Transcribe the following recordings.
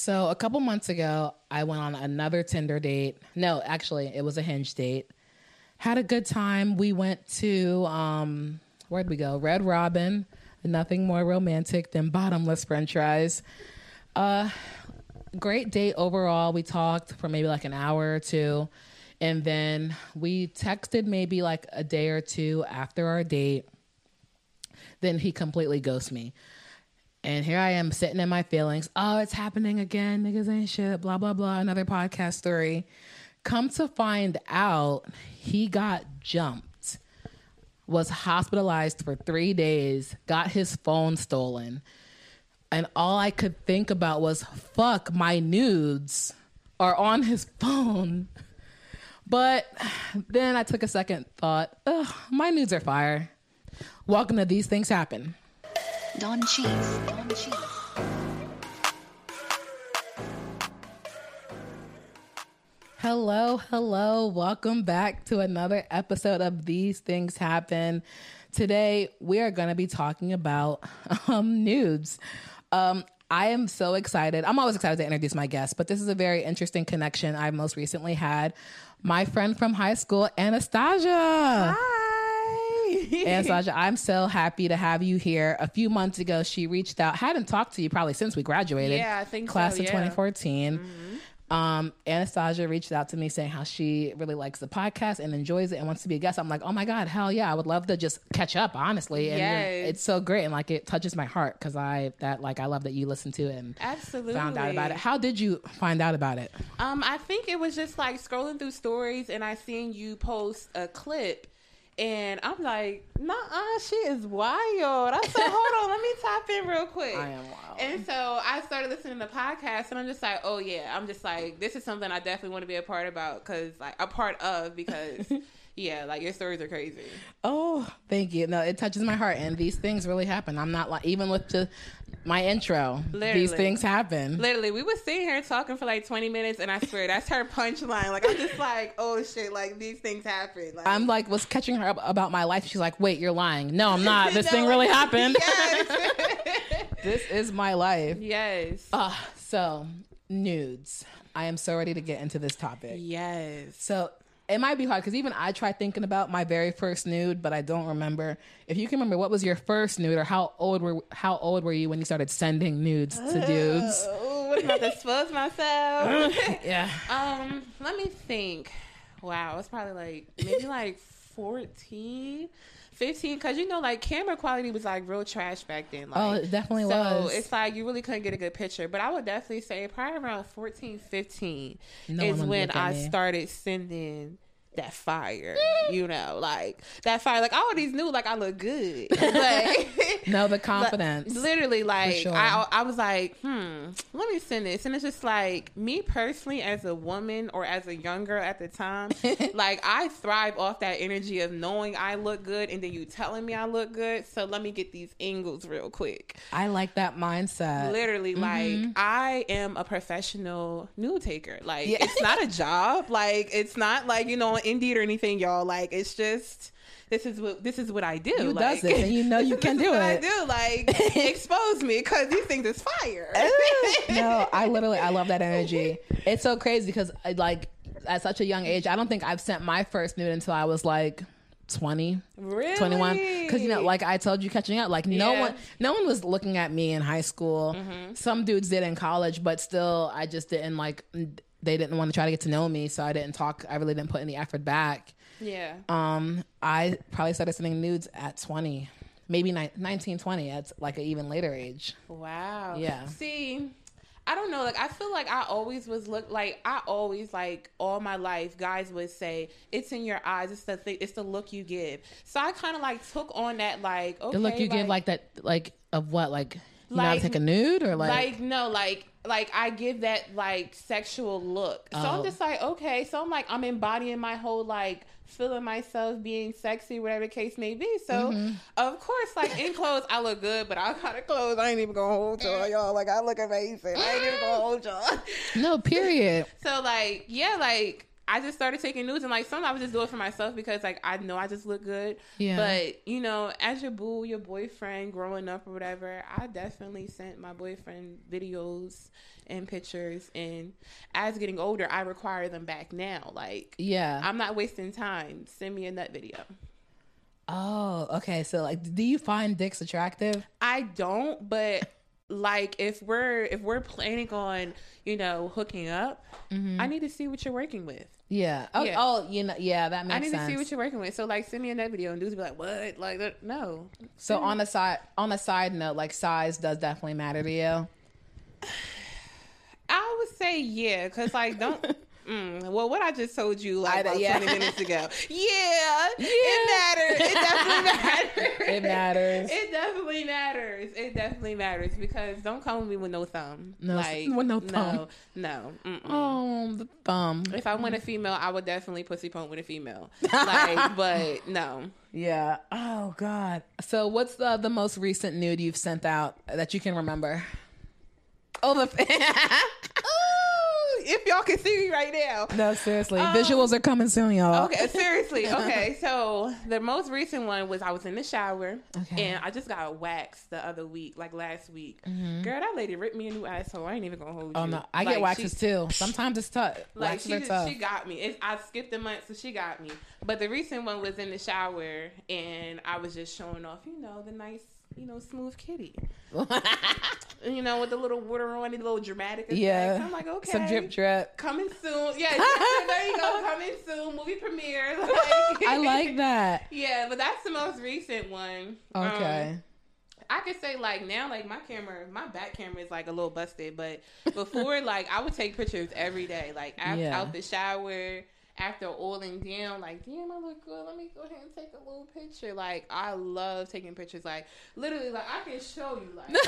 So a couple months ago, I went on another Tinder date. No, actually, it was a Hinge date. Had a good time. We went to um, where'd we go? Red Robin. Nothing more romantic than bottomless French fries. Uh, great date overall. We talked for maybe like an hour or two, and then we texted maybe like a day or two after our date. Then he completely ghosted me. And here I am sitting in my feelings. Oh, it's happening again. Niggas ain't shit. Blah, blah, blah. Another podcast story. Come to find out, he got jumped, was hospitalized for three days, got his phone stolen. And all I could think about was, fuck, my nudes are on his phone. But then I took a second thought, ugh, my nudes are fire. Welcome to These Things Happen. Don Cheese. Don Cheese. Hello, hello. Welcome back to another episode of These Things Happen. Today, we are going to be talking about um, nudes. Um, I am so excited. I'm always excited to introduce my guests, but this is a very interesting connection I most recently had. My friend from high school, Anastasia. Hi. Anastasia, I'm so happy to have you here. A few months ago, she reached out. Hadn't talked to you probably since we graduated. Yeah, I think so, class of yeah. 2014. Um, Anastasia reached out to me saying how she really likes the podcast and enjoys it and wants to be a guest. I'm like, oh my god, hell yeah, I would love to just catch up, honestly. And Yes. it's so great and like it touches my heart because I that like I love that you listened to it and Absolutely. found out about it. How did you find out about it? Um, I think it was just like scrolling through stories and I seen you post a clip and I'm like, nah, she is wild. I said, hold on, let me tap in real quick. I am wild. And so I started listening to podcasts and I'm just like, oh yeah, I'm just like, this is something I definitely want to be a part about because like a part of because yeah, like your stories are crazy. Oh, thank you. No, it touches my heart, and these things really happen. I'm not like even with the my intro. Literally. These things happen. Literally, we were sitting here talking for like 20 minutes, and I swear that's her punchline. Like, I'm just like, oh shit, like these things happen. Like, I'm like was catching her up about my life. She's like, "Wait, you're lying." No, I'm not. This No, thing really happened. Yes. this is my life. yes. Uh, so nudes. I am so ready to get into this topic. yes. So it might be hard because even I tried thinking about my very first nude, but I don't remember. If you can remember, what was your first nude, or how old were how old were you when you started sending nudes to dudes? Oh, what am I about to expose myself? Yeah. um, let me think. Wow, it's probably like maybe like 14. 15 because you know like camera quality was like real trash back then like Oh, it definitely was. so was. it's like you really couldn't get a good picture but i would definitely say probably around 14 15 No is when i started sending that fire you know like that fire like I always knew like i look good but No, the confidence. Literally, like sure. I, I was like, hmm, let me send this, and it's just like me personally, as a woman or as a young girl at the time, like I thrive off that energy of knowing I look good, and then you telling me I look good. So let me get these angles real quick. I like that mindset. Literally, Mm-hmm. like I am a professional nude taker. Like Yeah. it's not a job. Like it's not like you know on Indeed or anything, y'all. Like it's just. This is what this is what I do. You like, does it, and you know you can do it. I do like expose me because these things is fire. no, I literally I love that energy. It's so crazy because like at such a young age, I don't think I've sent my first nude until I was like 20, Really? 21 because you know like I told you catching up like no Yeah. Mm-hmm. one no one was looking at me in high school. Some dudes did in college, but still I just didn't like they didn't want to try to get to know me, so I didn't talk. I really didn't put any effort back. yeah. Um, I probably started sending nudes at 20, maybe ni- 19, 20 at like an even later age. Wow. Yeah. See, I don't know. Like, I feel like I always was look like I always like all my life. Guys would say it's in your eyes. It's the thing. It's the look you give. So I kind of like took on that like okay, The look you give like that like of what like you know how to take a nude or like, like no like like I give that like sexual look. So Oh. I'm just like okay. So I'm like I'm embodying my whole like feeling myself being sexy, whatever the case may be. So Mm-hmm. of course, like in clothes, I look good, but I got a clothes. I ain't even gonna hold y'all, y'all. Like I look amazing. I ain't even gonna hold y'all. no period. So like yeah, like I just started taking nudes and like sometimes I would just do it for myself because like I know I just look good. Yeah. But you know, as your boo, your boyfriend growing up or whatever, I definitely sent my boyfriend videos and pictures and as getting older I require them back now. Like Yeah. I'm not wasting time. Send me a nut video. oh, okay. So like, do you find dicks attractive? I don't, but like if we're if we're planning on, you know, hooking up, mm-hmm. I need to see what you're working with. Yeah. Oh, Yeah. oh you know, yeah, that makes I need sense. to see what you're working with. So like send me a net video and dudes be like, What? Like no. so on the side, on a side note, like size does definitely matter to you. I would say yeah, because like don't mm, well what I just told you like about yeah. 20 minutes ago. Yeah, it matters. It definitely matters. It matters. It definitely matters. It definitely matters because don't come with me with no thumb. No, like with no thumb. No, no. Mm-mm. Oh, the thumb. If I want a female, I would definitely pussy pump with a female. Like, but no. Yeah. Oh God. So what's the the most recent nude you've sent out that you can remember? Oh, the if y'all can see me right now. no, seriously. Um, visuals are coming soon, y'all. Okay, seriously. Okay, so the most recent one was I was in the shower Okay. and I just got waxed the other week, like last week. Mm-hmm. Girl, that lady ripped me a new asshole. I ain't even gonna hold Oh you. no, I Like, get waxes she- too. Sometimes it's tough. Like waxes she, just, tough. she got me. It, I skipped a month, so she got me. But the recent one was in the shower, and I was just showing off, you know, the nice, you know, smooth kitty. you know, with the little water on it, the little dramatic effects. yeah. I'm like, okay. Some drip drip. Coming soon. Yeah, there you go. Coming soon. Movie premiere. Like, I like that. Yeah, but that's the most recent one. Um, Okay. I could say like now, like my camera, my back camera is like a little busted, but before, like I would take pictures every day, like after, Yeah. out the shower, after oiling down, like damn, I look good. Let me go ahead and take a little picture. Like I love taking pictures. Like literally, like I can show you, like.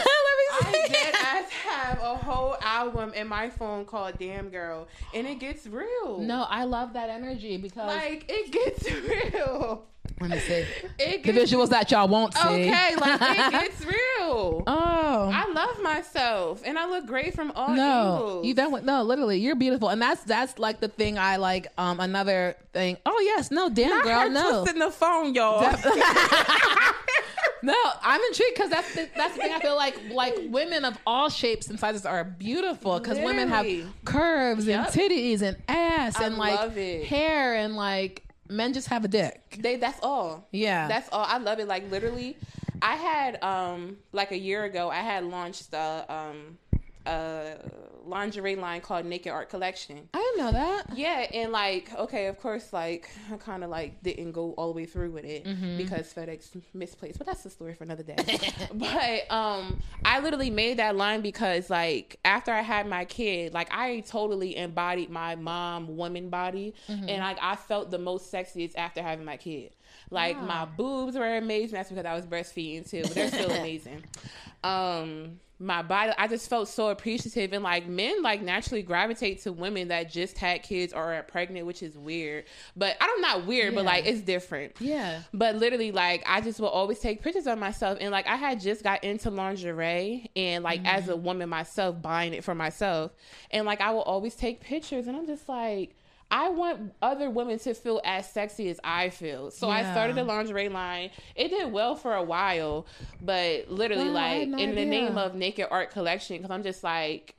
Let I me see. dead ass have a whole album in my phone called Damn Girl, and it gets real. no, I love that energy because like it gets real. Let me see It the gets visuals that y'all won't see. okay. Like it gets real. oh. I love myself, and I look great from all no, angles. you don't. No, literally, you're beautiful, and that's that's like the thing I like. Um, another thing. Oh yes, no, damn Not girl, her no, twisting the phone, y'all. no. I'm intrigued because that's the, that's the thing. I feel like like women of all shapes and sizes are beautiful because women have Literally. curves and titties and ass I and like love it. hair and like men just have a dick. they that's all. Yeah, That's all. I love it. Like literally, I had um like a year ago, I had launched a um a lingerie line called Naked Art Collection. I didn't know that. Yeah, and like, okay, of course, like I kind of like didn't go all the way through with it because FedEx misplaced, but that's the story for another day. but um, I literally made that line because like after I had my kid, like I totally embodied my mom woman body, and like I felt the most sexiest after having my kid. Like my boobs were amazing. That's because I was breastfeeding too, but they're still amazing. Um, my body, I just felt so appreciative, and like men, like naturally gravitate to women that just had kids or are pregnant, which is weird. But I don't not weird, but like it's different. Yeah. But literally, like I just will always take pictures of myself, and like I had just got into lingerie, and like as a woman myself, buying it for myself, and like I will always take pictures, and I'm just like. I want other women to feel as sexy as I feel. So I started a lingerie line. It did well for a while, but literally, had like no in the name of Naked Art Collection, because I'm just like,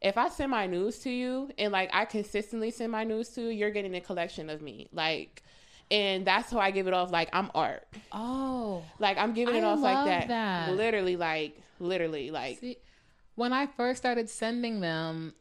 if I send my news to you and like I consistently send my news to you, you're getting a collection of me. Like, and that's how I give it off. Like I'm art. Oh. Like I'm giving it I off like that. that. Literally, like literally, like See, when I first started sending them,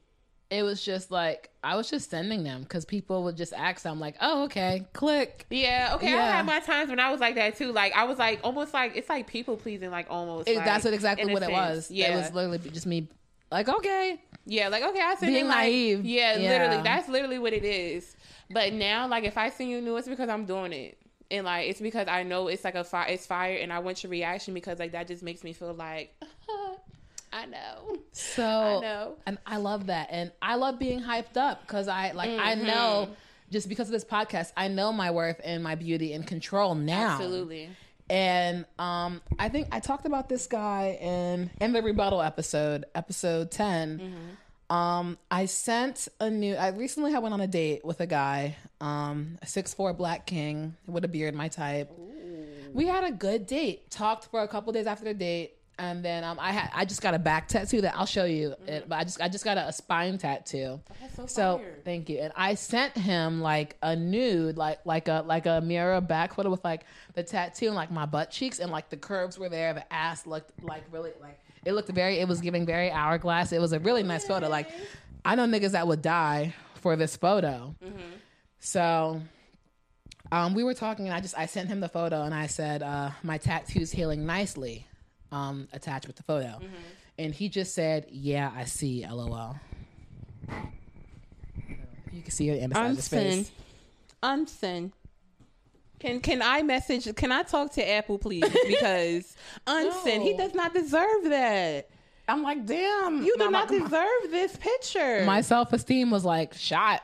it was just like I was just sending them because people would just ask. I'm like, oh, okay, click. yeah. Okay, I had my times when I was like that too. Like I was like almost like it's like people pleasing. Like almost. It- like, that's what exactly what it was. Yeah. it was literally just me. Like, okay, Yeah, like okay, I send Being like, naive. Yeah, Yeah. literally, that's literally what it is. But now, like, if I send you new, it's because I'm doing it, and like, it's because I know it's like a fire, it's fire, and I want your reaction because like that just makes me feel like, I know, so I know. and I love that, and I love being hyped up because I like I know just because of this podcast, I know my worth and my beauty and control now. Absolutely. And um, I think I talked about this guy in in the rebuttal episode, episode 10 Um, I sent a new. I recently I went on a date with a guy, um, a six four black king with a beard, my type. We had a good date. Talked for a couple days after the date, and then um, I had I just got a back tattoo that I'll show you. It, but I just I just got a, a spine tattoo. That's so So thank you. And I sent him like a nude, like like a like a mirror back photo with like the tattoo and like my butt cheeks and like the curves were there. The ass looked like really like it looked very. It was giving very hourglass. It was a really nice photo. Like I know niggas that would die for this photo. So. Um, we were talking, and I just I sent him the photo, and I said uh, my tattoo's healing nicely, um, attached with the photo, and he just said, "Yeah, I see." LOL. You can see it in his Unsend. face. Unsend. Can can I message? Can I talk to Apple, please? Because Unsend, he does not deserve that. I'm like, damn. You do No, not my, deserve this picture. My self esteem was like shot.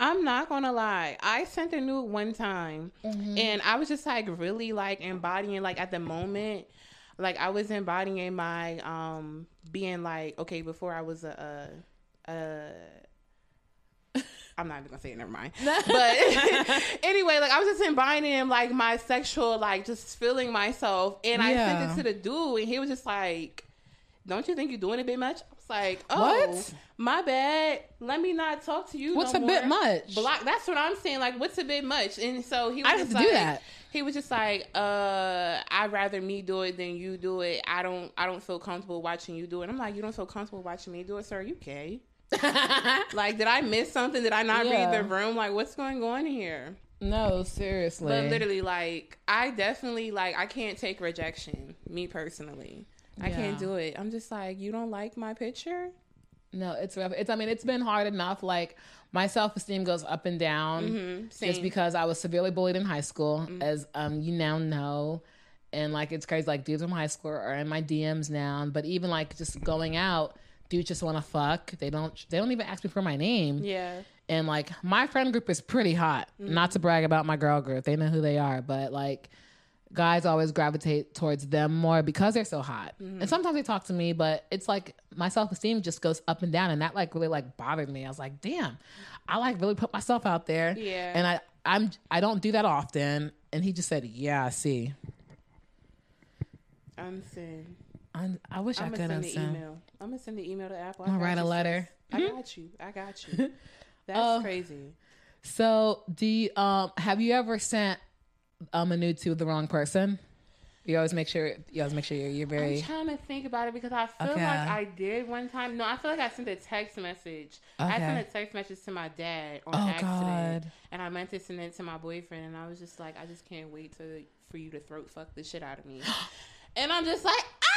I'm not gonna lie. I sent a nude one time, and I was just like really like embodying like at the moment, like I was embodying my um being like okay before I was a. a, a I'm not even gonna say it. Never mind. But anyway, like I was just embodying like my sexual, like just feeling myself, and I Yeah. sent it to the dude, and he was just like, "Don't you think you're doing a bit much?" I was like, "Oh, What? my bad. Let me not talk to you. What's no a bit much? Block. That's what I'm saying. Like, what's a bit much? And so he was I just have to do like, that. He was just like, uh, I'd rather me do it than you do it. I don't, I don't feel comfortable watching you do it. I'm like, you don't feel comfortable watching me do it, sir? You gay? like, did I miss something? Did I not Yeah. read the room? Like, what's going on here? No, seriously. But literally, like, I definitely like, I can't take rejection. Me personally, I can't do it. I'm just like, you don't like my picture. No, it's rough. It's I mean, it's been hard enough. Like my self esteem goes up and down Mm-hmm. just because I was severely bullied in high school, as um you now know. And like it's crazy, like dudes from high school are in my DMs now. But even like just going out, dudes just want to fuck. They don't. They don't even ask me for my name. Yeah. And like my friend group is pretty hot. Not to brag about my girl group, they know who they are. But like guys always gravitate towards them more because they're so hot. Mm-hmm. And sometimes they talk to me, but it's like my self esteem just goes up and down, and that like really like bothered me. I was like, damn, I like really put myself out there. Yeah. And I I'm I don't do that often. And he just said, yeah, I see. Unsend. I'm, I wish i I'm could gonna send the email. I'm gonna send the email to Apple. I I'll write a letter. sis. I mm-hmm. got you. I got you. That's Oh. crazy. So, do you, um have you ever sent um a nude to the wrong person? You always make sure you always make sure you're, you're I'm very trying to think about it because I feel Okay. like I did one time. No, I feel like I sent a text message. I sent a text message to my dad on Oh, accident, God. and I meant to send it to my boyfriend, and I was just like, I just can't wait to for you to throat fuck the shit out of me. and I'm just like, ah,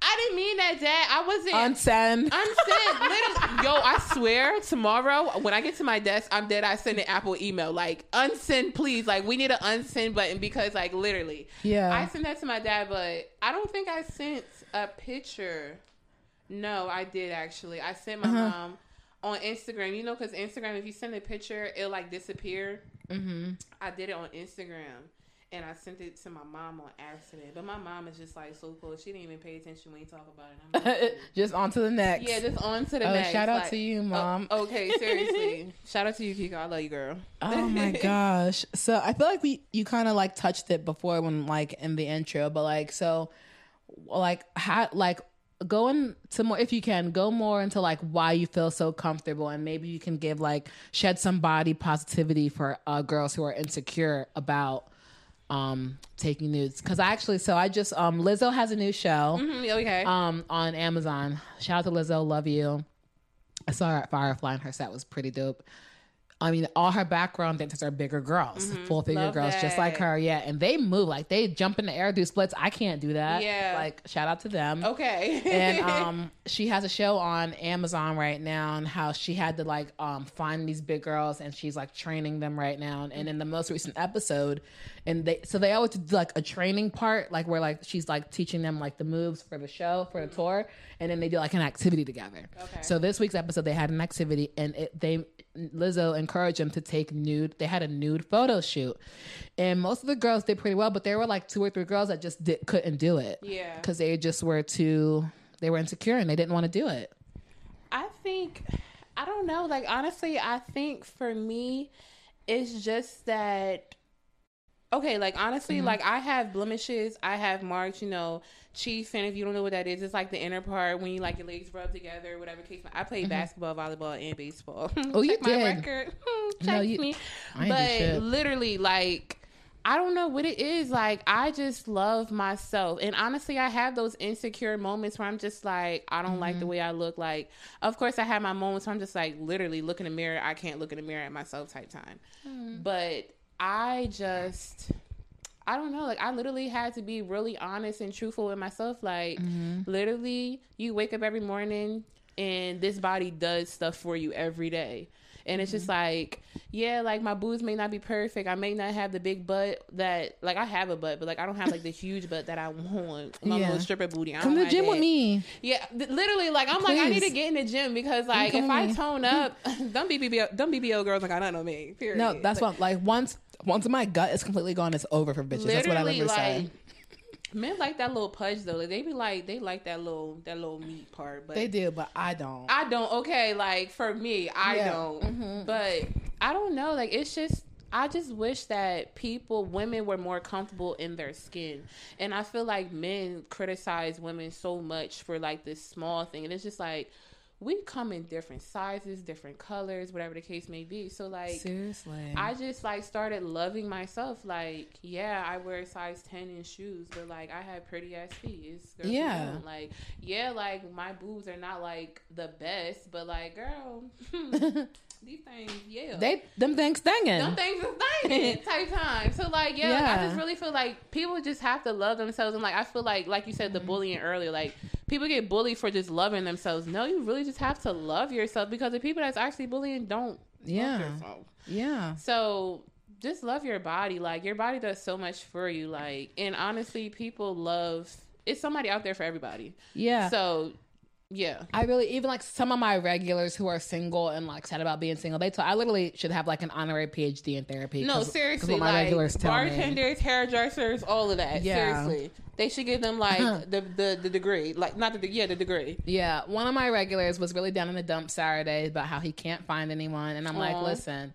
I didn't mean that, Dad. I wasn't. unsend. Unsend, literally, yo, I swear, tomorrow when I get to my desk, I'm dead. I send an Apple email like unsend, please. Like we need an unsend button because, like, literally, Yeah. I sent that to my dad, but I don't think I sent a picture. No, I did actually. I sent my Uh-huh. mom on Instagram. You know, because Instagram, if you send a picture, it'll like disappear. mm-hmm. I did it on Instagram. And I sent it to my mom on accident, but my mom is just like so cool. She didn't even pay attention when you talk about it. I'm like, Just on to the next. yeah, just on to the Oh, next. shout out like- to you, Oh, mom. okay, seriously. shout out to you, Kiko. I love you, girl. Oh my gosh. So I feel like we you kind of like touched it before when like in the intro, but like so like how like go into more if you can go more into like why you feel so comfortable and maybe you can give like shed some body positivity for uh, girls who are insecure about um taking nudes because i actually so i just um lizzo has a new show Mhm, okay. um on Amazon. Shout out to Lizzo, love you. I saw her at Firefly and her set was pretty dope. I mean, all her background dancers are bigger girls, full figure Mm-hmm. Girls, just like her. Yeah, and they move like they jump in the air, do splits. I can't do that. Yeah. like shout out to them. okay. and um, she has a show on Amazon right now, and how she had to like um find these big girls, and she's like training them right now. And in the most recent episode, and they so they always do like a training part, like where like she's like teaching them like the moves for the show for the mm-hmm. tour, and then they do like an activity together. Okay. So this week's episode, they had an activity, and it, they Lizzo encouraged them to take nude. They had a nude photo shoot, and most of the girls did pretty well, but there were like two or three girls that just did, couldn't do it Yeah. because they just were too they were insecure and they didn't want to do it I think I don't know. Like honestly, I think for me, it's just that. Okay, like honestly, Mm-hmm. like I have blemishes, I have marks, you know, chief, and if you don't know what that is, it's like the inner part when you like your legs rub together, whatever case. I played basketball, volleyball, and baseball. Mm-hmm. Oh, you my did. record. Check No, you- me. But literally, like I don't know what it is. Like, I just love myself. And honestly, I have those insecure moments where I'm just like, I don't like the Mm-hmm. way I look. Like, of course, I have my moments where I'm just like, literally look in the mirror. I can't look in the mirror at myself type time. Mm. But I just. I don't know. Like I literally had to be really honest and truthful with myself. Like Mm-hmm. literally, you wake up every morning and this body does stuff for you every day. And it's just Mm-hmm. like, yeah, like my boobs may not be perfect. I may not have the big butt that, like, I have a butt, but like I don't have like the huge butt that I want. My Yeah. little stripper booty. I Come to the gym with me. Yeah, th- literally, like I'm like I need to get in the gym because like if I tone up, them BBL, them BBL girls like I don't know me. Period. No, that's Like, what like once once my gut is completely gone, it's over for bitches. That's what I literally, literally like say. men like that little pudge though. Like, they be like they like that little that little meat part, but They do, but I don't. I don't. Okay, like for me, I Yeah. Mm-hmm. don't. But I don't know. Like it's just. I just wish that people, women, were more comfortable in their skin, and I feel like men criticize women so much for like this small thing, and it's just like we come in different sizes, different colors, whatever the case may be. So like, Seriously. I just like started loving myself. Like, yeah, I wear size ten in shoes, but like I have pretty ass feet. Yeah. Like, yeah, like my boobs are not like the best, but like, girl, these things, yeah. they them things stinging. them things are thinging type time. So like, yeah, like, I just really feel like people just have to love themselves, and like I feel like, like you said, Mm-hmm. the bullying earlier, like people get bullied for just loving themselves. No, you really just have to love yourself because the people that's actually bullying don't Yeah. yeah. So just love your body. Like your body does so much for you. Like and honestly, people love it's somebody out there for everybody. Yeah. So yeah. I really even like some of my regulars who are single and like sad about being single. They tell I literally should have like an honorary PhD in therapy. No, 'cause seriously, my like regulars tell me. bartenders, hairdressers, all of that. Yeah. Seriously, they should give them like the, the the degree, like not the yeah the degree. Yeah, one of my regulars was really down in the dump Saturday about how he can't find anyone, and I'm like, listen,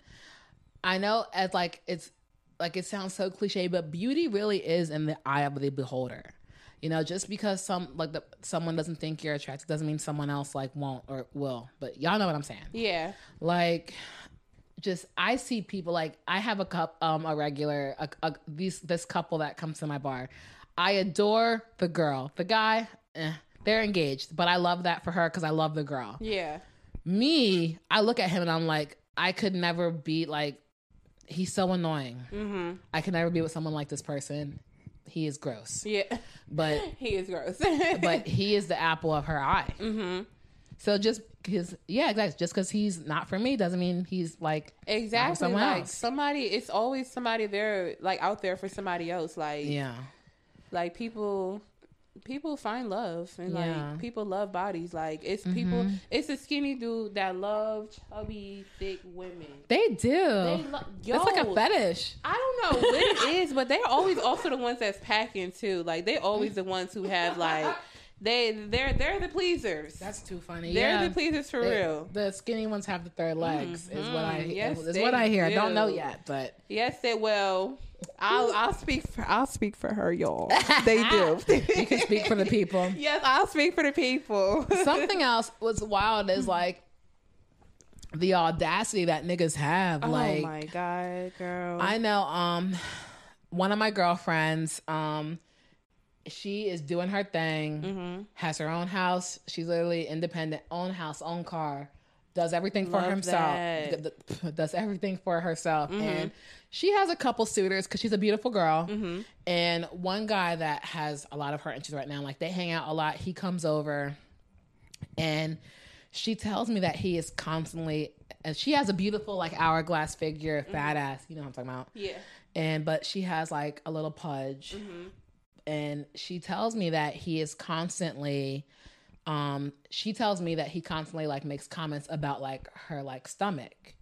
I know as like it's like it sounds so cliche, but beauty really is in the eye of the beholder. You know, just because some like the someone doesn't think you're attractive doesn't mean someone else like won't or will. But y'all know what I'm saying. Yeah. Like, just I see people like I have a cup um a regular a, a, these this couple that comes to my bar. I adore the girl. The guy, eh, they're engaged, but I love that for her because I love the girl. Yeah. Me, I look at him and I'm like, I could never be like, he's so annoying. Mm-hmm. I could never be with someone like this person. He is gross, Yeah. but he is gross. but he is the apple of her eye. mm-hmm. So just because, yeah, exactly. Just because he's not for me doesn't mean he's like exactly. someone Like else. somebody, it's always somebody there, like out there for somebody else. Like yeah. like people people find love and Yeah. Mm-hmm. like people love bodies like it's people it's a skinny dude that love chubby thick women They do. they lo- yo, It's like a fetish. I don't know what it is, but they're always also the ones that's packing too. Like they always the ones who have like they they're they're the pleasers. That's too funny. they're yeah. the pleasers for They- real. The skinny ones have the third legs. Is what I Mhm. Yes, is what I hear. I don't know yet, but Yes, they will. I'll I'll speak for I'll speak for her, y'all. They do. you can speak for the people. yes, I'll speak for the people. Something else was wild is like the audacity that niggas have. like oh my god, girl. I know um one of my girlfriends, um, she is doing her thing, Mm-hmm. has her own house. She's literally independent, own house, own car, does everything for Love himself, that. Mm-hmm. does everything for herself. And she has a couple suitors because she's a beautiful girl. Mm-hmm. And one guy that has a lot of her interests right now, like they hang out a lot, he comes over and she tells me that he is constantly and she has a beautiful like hourglass figure fat ass you know what i'm talking about yeah. and but she has like a little pudge and she tells me that he is constantly um she tells me that he constantly like makes comments about like her like stomach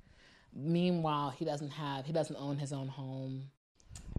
meanwhile he doesn't have he doesn't own his own home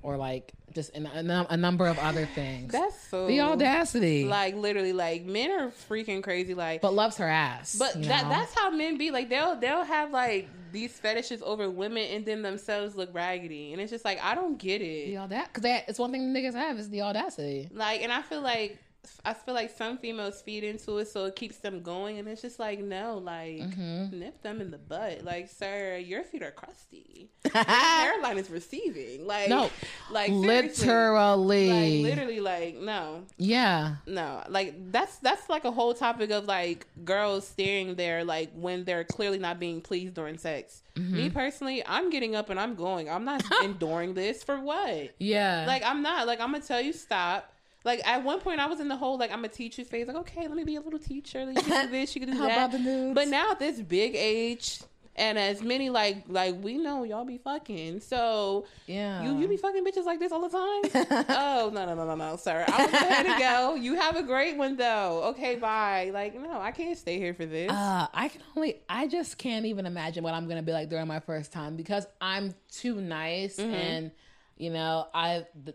or like just in a, a number of other things. That's so the audacity. Like literally, like men are freaking crazy. Like, but loves her ass. but that know? that's how men be. Like they'll they'll have like these fetishes over women and then themselves look raggedy, and it's just like I don't get it. the audacity because it's one thing niggas have is the audacity. Like, and I feel like I feel like some females feed into it, so it keeps them going, and it's just like no, like Mm-hmm. nip them in the butt. Like, sir, your feet are crusty. Your hairline is receiving. Like, No, like literally, Like literally, like no, yeah. no, like that's that's like a whole topic of like girls staring there, like when they're clearly not being pleased during sex. Mm-hmm. Me personally, I'm getting up and I'm going. I'm not enduring this for what? Yeah. Like I'm not. Like I'm gonna tell you stop. Like at one point, I was in the whole like I'm a teacher phase. Like okay, let me be a little teacher. Like, you can do this, you can do How that. about the nudes? But now at this big age. And as many like like we know y'all be fucking, so yeah. you you be fucking bitches like this all the time. oh no no no no no, sir. I'm gonna go. You have a great one though. Okay, bye. Like no, I can't stay here for this. Uh, I can only, I just can't even imagine what I'm gonna be like during my first time because I'm too nice Mm-hmm. and, you know, I, the,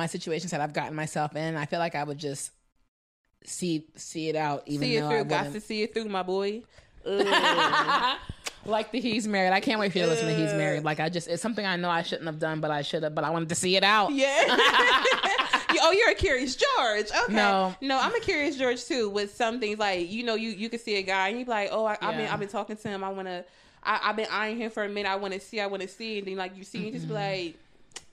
my situations that I've gotten myself in, I feel like I would just see see it out, even see it though I through. Got to see it through, my boy. Like the he's married. I can't wait for you to listen to he's married. Like I just, it's something I know I shouldn't have done, but I should have. But I wanted to see it out. yeah. Oh, you're a curious George. Okay. No. no, I'm a curious George too. With some things like you know, you you can see a guy and you be like, oh, I, I've been I've been talking to him. I want to. I've been eyeing him for a minute. I want to see. I want to see. And then like you see, you just be mm-hmm. like,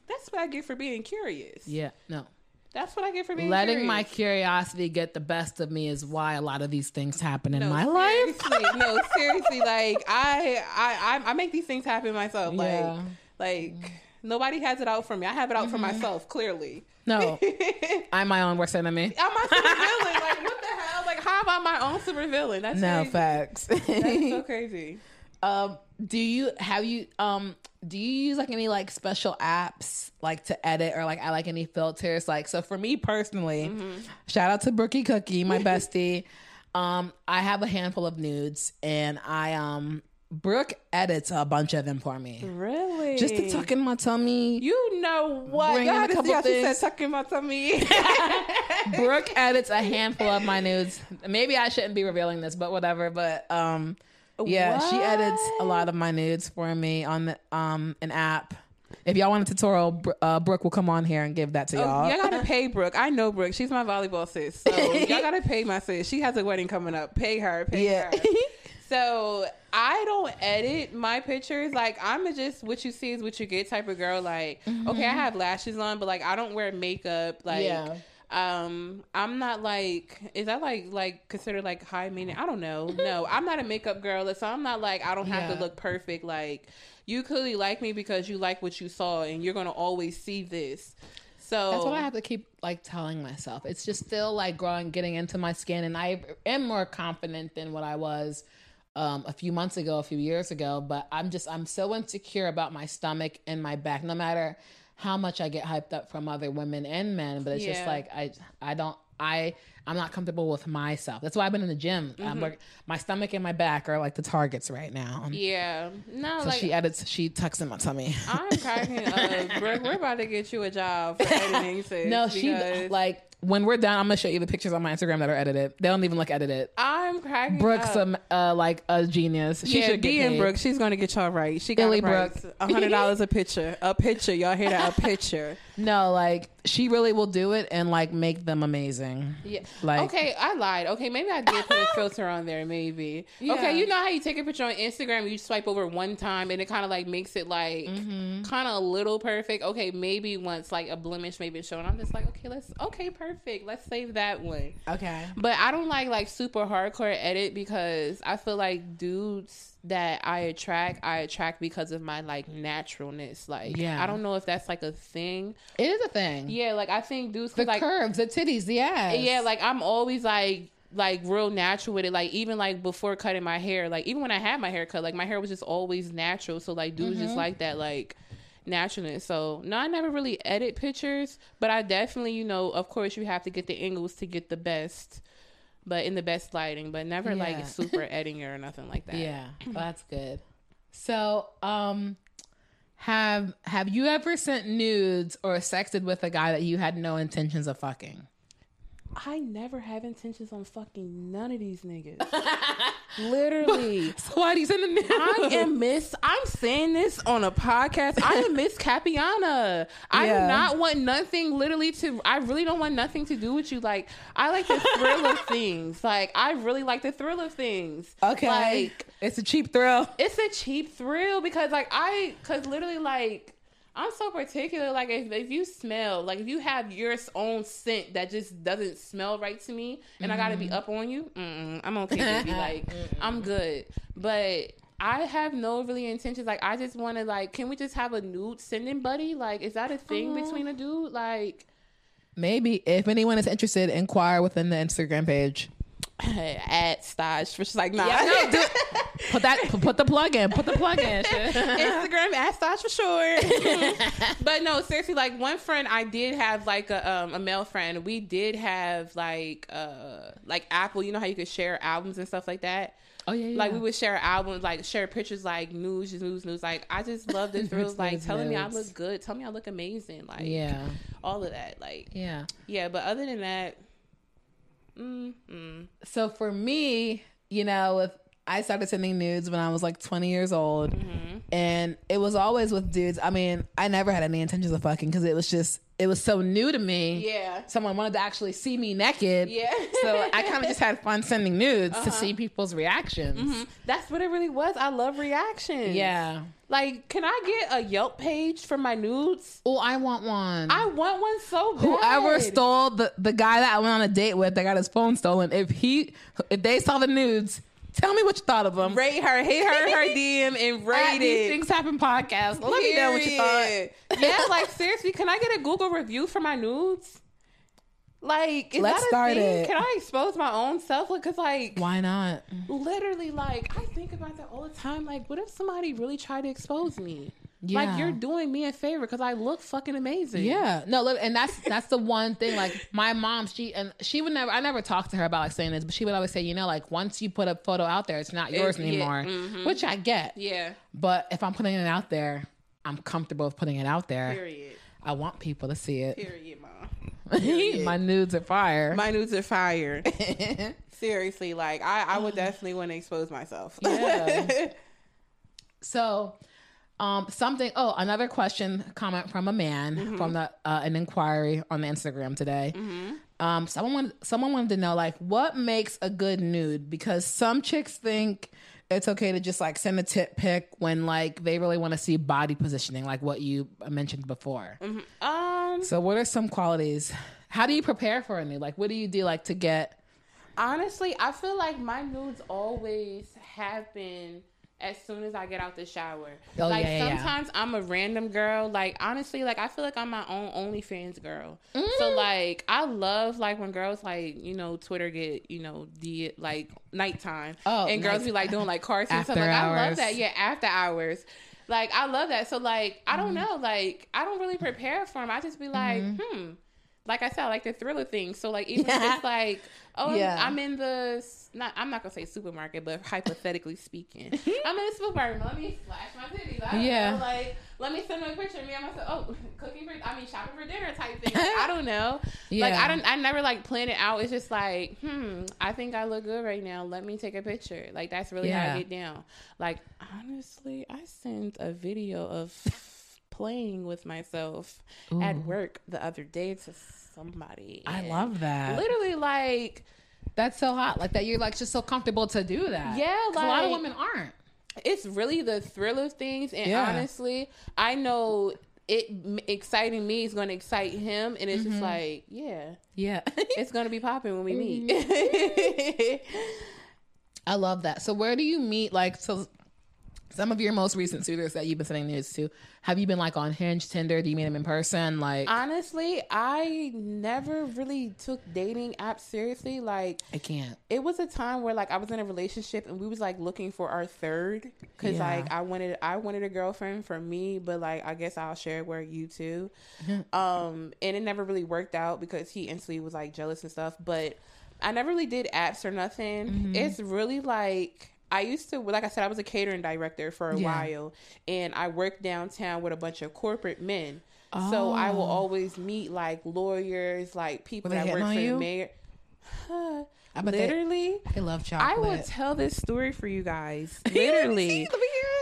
that's what I get for being curious. Yeah, no. That's what I get for being Letting curious. my curiosity get the best of me is why a lot of these things happen in No, my life. seriously. no, seriously. Like I, I, I, I make these things happen myself. Like, Yeah. like nobody has it out for me. I have it out Mm-hmm. for myself. Clearly, No, I'm my own worst enemy. I'm my super villain. Like, what the hell? Like, how about my own super villain? That's No crazy. facts. That's so crazy. um, do you have you um do you use like any like special apps like to edit or like I like any filters? Like so for me personally, shout out to Brookie Cookie, my bestie. um, I have a handful of nudes and I um Brooke edits a bunch of them for me. Really? Just to tuck in my tummy. You know what? Bring in a couple see she said tucking my tummy. Brooke edits a handful of my nudes. Maybe I shouldn't be revealing this, but whatever. But um, yeah, she edits a lot of my nudes for me on the um an app. If y'all want a tutorial, uh, Brooke will come on here and give that to y'all. Oh, y'all gotta pay Brooke. I know Brooke. She's my volleyball sis. So y'all gotta pay my sis. She has a wedding coming up. Pay her. Pay Yeah. her. So I don't edit my pictures. Like I'm a just what you see is what you get type of girl. Like okay, I have lashes on, but like I don't wear makeup. Like Yeah. Um, I'm not like is that like like considered like high maintenance? I don't know. No, I'm not a makeup girl, so I'm not like I don't have Yeah. to look perfect. Like you clearly like me because you like what you saw, and you're gonna always see this. So That's what I have to keep like telling myself. It's just still like growing, getting into my skin, and I am more confident than what I was um, a few months ago, a few years ago. But I'm just I'm so insecure about my stomach and my back, no matter how much I get hyped up from other women and men. But it's just like I I don't I I'm not comfortable with myself. That's why I've been in the gym. Mm-hmm. I'm work, my stomach and my back are like the targets right now. Yeah, no, So like she edits, she tucks in my tummy. I'm cracking up. Brooke, we're about to get you a job for editing. Sis, No, she like when we're done. I'm gonna show you the pictures on my Instagram that are edited. They don't even look edited. I'm cracking. Brooke's up. a uh, like a genius. She yeah, should get DM paid. Brooke. She's gonna get y'all right. She got Illy. Brooke. Hundred dollars a picture. A picture. Y'all hear that? A picture. No, like she really will do it and like make them amazing. Yeah. Like- okay, I lied. Okay, maybe I did put a filter on there. Maybe. Yeah. Okay, you know how you take a picture on Instagram, you swipe over one time, and it kind of like makes it like Mm-hmm. kind of a little perfect. Okay, maybe once like a blemish may be shown, I'm just like, okay, let's okay, perfect. Let's save that one. Okay. But I don't like like super hardcore edit because I feel like dudes that I attract, I attract because of my like naturalness. Like, Yeah. I don't know if that's like a thing. It is a thing. Yeah, like I think dudes the like curves, the titties, the ass. yeah, like I'm always like like real natural with it. Like even like before cutting my hair, like even when I had my hair cut, like my hair was just always natural. So like dudes just mm-hmm. like that like naturalness. So no, I never really edit pictures, but I definitely, you know, of course you have to get the angles to get the best. But in the best lighting, but never Yeah. like super editing or nothing like that. Yeah, well, that's good. So, um, Have Have you ever sent nudes or sexted with a guy that you had no intentions of fucking? I never have intentions on fucking none of these niggas. Literally. So why do you the nudes? I am Miss. I'm saying this on a podcast. I am Miss Capiana. I Yeah. do not want nothing. Literally, to I really don't want nothing to do with you. Like I like the thrill of things. Like I really like the thrill of things. Okay, Like it's a cheap thrill. it's a cheap thrill because like I because literally like I'm so particular. Like if, if you smell like if you have your own scent that just doesn't smell right to me, and I got to be mm-hmm. up on you, I'm okay. Baby. Like I'm good, but. I have no really intentions. Like, I just want to, like, can we just have a nude sending buddy? Like, is that a thing between a dude? Like, Maybe if anyone is interested, inquire within the Instagram page. at stash, which is like, nah. no, do Put that. Put the plug in. Put the plug in. Instagram at Stash for sure. but no, seriously, like one friend I did have like a um a male friend. We did have like uh like Apple, you know how you could share albums and stuff like that. Oh yeah, yeah. Like we would share albums, like share pictures, like news, news, news. Like I just love the thrills, like telling me I look good, tell me I look amazing, like yeah, all of that. Like yeah. yeah, but other than that, mm, mm. So for me, you know, if I started sending nudes when I was like 20 years old, Mm-hmm. and it was always with dudes. I mean, I never had any intentions of fucking because it was just it was so new to me. yeah, Someone wanted to actually see me naked. yeah. So I kind of just had fun sending nudes to see people's reactions. Mhm. That's what it really was. I love reactions. Yeah. Like, can I get a Yelp page for my nudes? Oh, I want one. I want one so bad. Whoever stole the the guy that I went on a date with that got his phone stolen, if he if they saw the nudes, tell me what you thought of them. rate her, hit her her DM and At rate These it. things happen podcast. Let me know what you thought. Yeah, like seriously, can I get a Google review for my nudes? Like, is Let's that a start thing? it. Can I expose my own self? Because, like, Why not? literally, like, I think about that all the time. Like, what if somebody really tried to expose me? Yeah. Like, you're doing me a favor because I look fucking amazing. Yeah, no, look, and that's that's the one thing. Like my mom, she and she would never. I never talked to her about like saying this, but she would always say, you know, like once you put a photo out there, it's not yours yeah, anymore. mhm. Which I get, Yeah. but if I'm putting it out there, I'm comfortable with putting it out there. Period. I want people to see it. Period, mom. Period. my nudes are fire. My nudes are fire. Seriously, like I, I would definitely want to expose myself. Yeah. So, um, something. Oh, another question, comment from a man Mm-hmm. from the uh, an inquiry on the Instagram today. Um, someone wanted, someone wanted to know like what makes a good nude because some chicks think it's okay to just like send a tip pic when like they really want to see body positioning, like what you mentioned before. um, So, what are some qualities? How do you prepare for a nude? Like, what do you do like to get? honestly, I feel like my nudes always happen as soon as I get out the shower. Oh, like yeah, yeah, yeah. sometimes I'm a random girl. Like honestly, like I feel like I'm my own OnlyFans girl. Mm. So like I love like when girls like you know Twitter get you know the like nighttime. Oh, and girls night- be like doing like cartoons. So After like I love that. Yeah, after hours. Like I love that. So like I Mm-hmm. don't know. Like I don't really prepare for them. I just be like, hmm. Like I said, I like the thriller thing. So like even if it's like, oh, Yeah. I'm in the not. I'm not gonna say supermarket, but hypothetically speaking, I'm in the supermarket. Let me flash my titties. I Yeah. know, like let me send them a picture of me and myself. Oh, cooking for. I mean, shopping for dinner type thing. I don't know. Yeah. Like I don't. I never like plan it out. It's just like, hmm. I think I look good right now. Let me take a picture. Like that's really how I get down. Like honestly, I sent a video of playing with myself at work the other day to somebody. I love that. Literally, like That's so hot. Like that, you're like just so comfortable to do that. Yeah, 'Cause a lot of women aren't. it's really the thrill of things. And Yeah. honestly, I know it exciting me is going to excite him, and it's Mm-hmm. just like, yeah, Yeah. it's going to be popping when we meet. Mm-hmm. I love that. So where do you meet like so some of your most recent suitors that you've been sending nudes to? Have you been like on Hinge, Tinder? Do you meet them in person? Like Honestly, I never really took dating apps seriously. Like I can't. it was a time where like I was in a relationship and we was like looking for our third because Yeah. like I wanted I wanted a girlfriend for me, but like I guess I'll share it with you too. Um, and it never really worked out because he instantly was like jealous and stuff. But I never really did apps or nothing. Mm-hmm. It's really like I used to, like I said, I was a catering director for a Yeah. while, and I worked downtown with a bunch of corporate men. So I will always meet like lawyers, like people Oh. That work for on the mayor. Huh. I bet they- Literally, I love I will tell this story for you guys. Literally,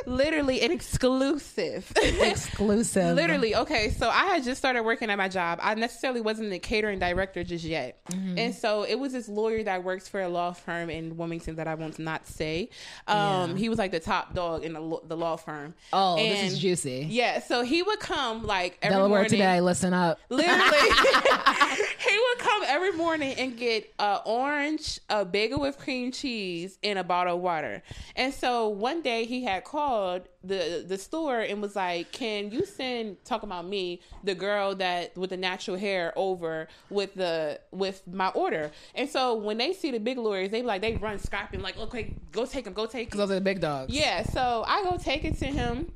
Let me hear it. literally an exclusive. Exclusive. Literally, okay. So I had just started working at my job. I necessarily wasn't the catering director just yet, Mm-hmm. and so it was this lawyer that works for a law firm in Wilmington that I won't not say. Um, Yeah. he was like the top dog in the, the law firm. Oh, this is juicy. Yeah, so he would come like every Delaware morning. today. Listen up. Literally, he would come every morning and get a orange, a bagel with cream cheese, and a bottle of water. And so one day he had called the the store and was like, "Can you send talking about me, the girl that with the natural hair, over with the with my order?" And so when they see the big lawyers, they like they run scrapping like, "Okay, go take him, go take him." Because those are the big dogs. Yeah, so I go take it to him,